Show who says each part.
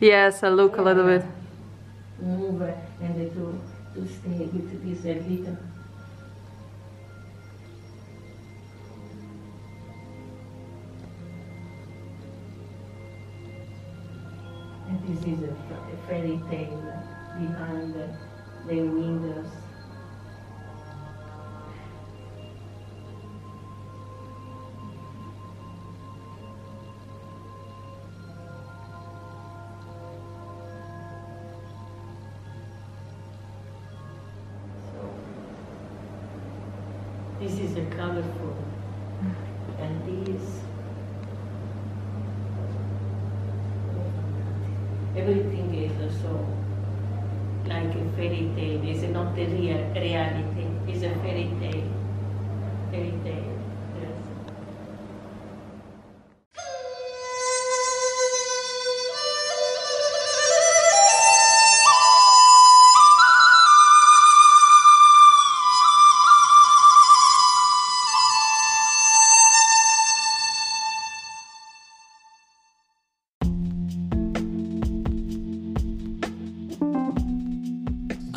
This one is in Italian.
Speaker 1: Yes, I look a little bit.
Speaker 2: move, and to to stay with this a little. And this is a, a fairy tale behind the, the windows. This is a colorful, and this everything is also like a fairy tale. It's not the real reality. It's a fairy tale. Fairy tale.